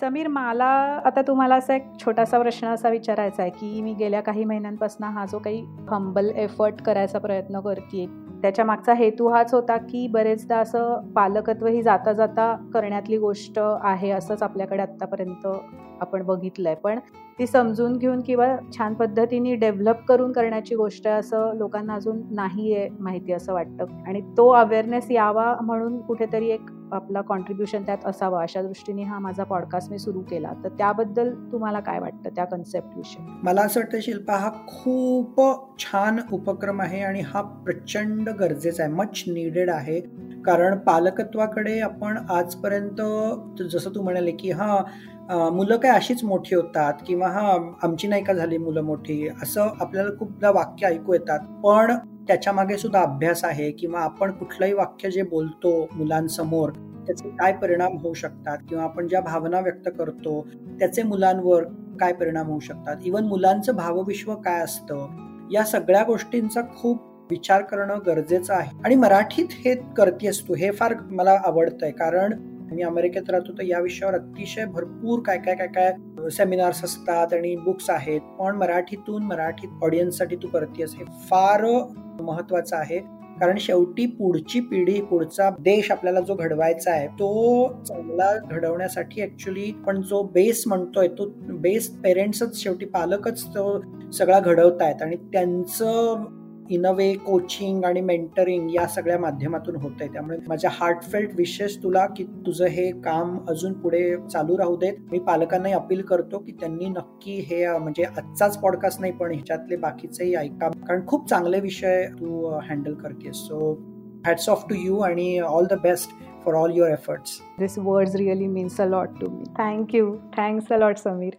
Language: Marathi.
समीर मला आता तुम्हाला असा एक छोटासा प्रश्न असा विचारायचा आहे की मी गेल्या काही महिन्यांपासून हा जो काही फंबल एफर्ट करायचा प्रयत्न करते त्याच्या मागचा हेतू हाच होता की बरेचदा असं पालकत्व ही जाता जाता करण्यातली गोष्ट आहे असंच आपल्याकडे आत्तापर्यंत आपण बघितलंय. पण ती समजून घेऊन किंवा छान पद्धतीने डेव्हलप करून करण्याची गोष्ट आहे असं लोकांना अजून नाही आहे माहिती असं वाटतं. आणि तो अवेअरनेस यावा म्हणून कुठेतरी एक आपला कॉन्ट्रीब्युशन त्यात असावा अशा दृष्टीने हा माझा पॉडकास्ट मी सुरू केला. तर त्याबद्दल तुम्हाला काय वाटतं त्या कन्सेप्ट विषयी? मला असं वाटतं शिल्पा हा खूप छान उपक्रम आहे आणि हा प्रचंड गरजेचा आहे मच निडेड आहे. कारण पालकत्वाकडे आपण आजपर्यंत जसं तू म्हणाले की हा मुलं काय अशीच मोठी होतात किंवा हा आमची नाही का झाली मुलं मोठी असं आपल्याला खूपदा वाक्य ऐकू येतात. पण त्याच्यामागे सुद्धा अभ्यास आहे किंवा आपण कुठलंही वाक्य जे बोलतो मुलांसमोर त्याचे काय परिणाम होऊ शकतात किंवा आपण ज्या भावना व्यक्त करतो त्याचे मुलांवर काय परिणाम होऊ शकतात. इवन मुलांचं भावविश्व काय असतं या सगळ्या गोष्टींचा खूप विचार करणं गरजेचं आहे. आणि मराठीत हे करतेस तू हे फार मला आवडतंय. कारण मी अमेरिकेत राहतो तर या विषयावर अतिशय भरपूर काय काय काय काय सेमिनार्स असतात आणि बुक्स आहेत. पण मराठीतून मराठीत ऑडियन्ससाठी तू करतेस हे फार महत्वाचं आहे. कारण शेवटी पुढची पिढी पुढचा देश आपल्याला जो घडवायचा आहे तो चांगला घडवण्यासाठी ऍक्च्युली पण जो बेस म्हणतोय तो बेस पेरेंट्सच शेवटी पालकच तो सगळा घडवतायत. आणि त्यांचं इन अ वे कोचिंग आणि मेंटरिंग या सगळ्या माध्यमातून होत आहे त्यामुळे माझ्या हार्टफेल्ट विशेष तुला की तुझं हे काम अजून पुढे चालू राहू देत. मी पालकांनाही अपील करतो की त्यांनी नक्की हे म्हणजे आजचाच पॉडकास्ट नाही पण ह्याच्यातले बाकीचेही ऐका. कारण खूप चांगले विषय तू हँडल करतेस. So hats off to you आणि all the best for all your efforts this words really means a lot to me thank you thanks a lot Sameer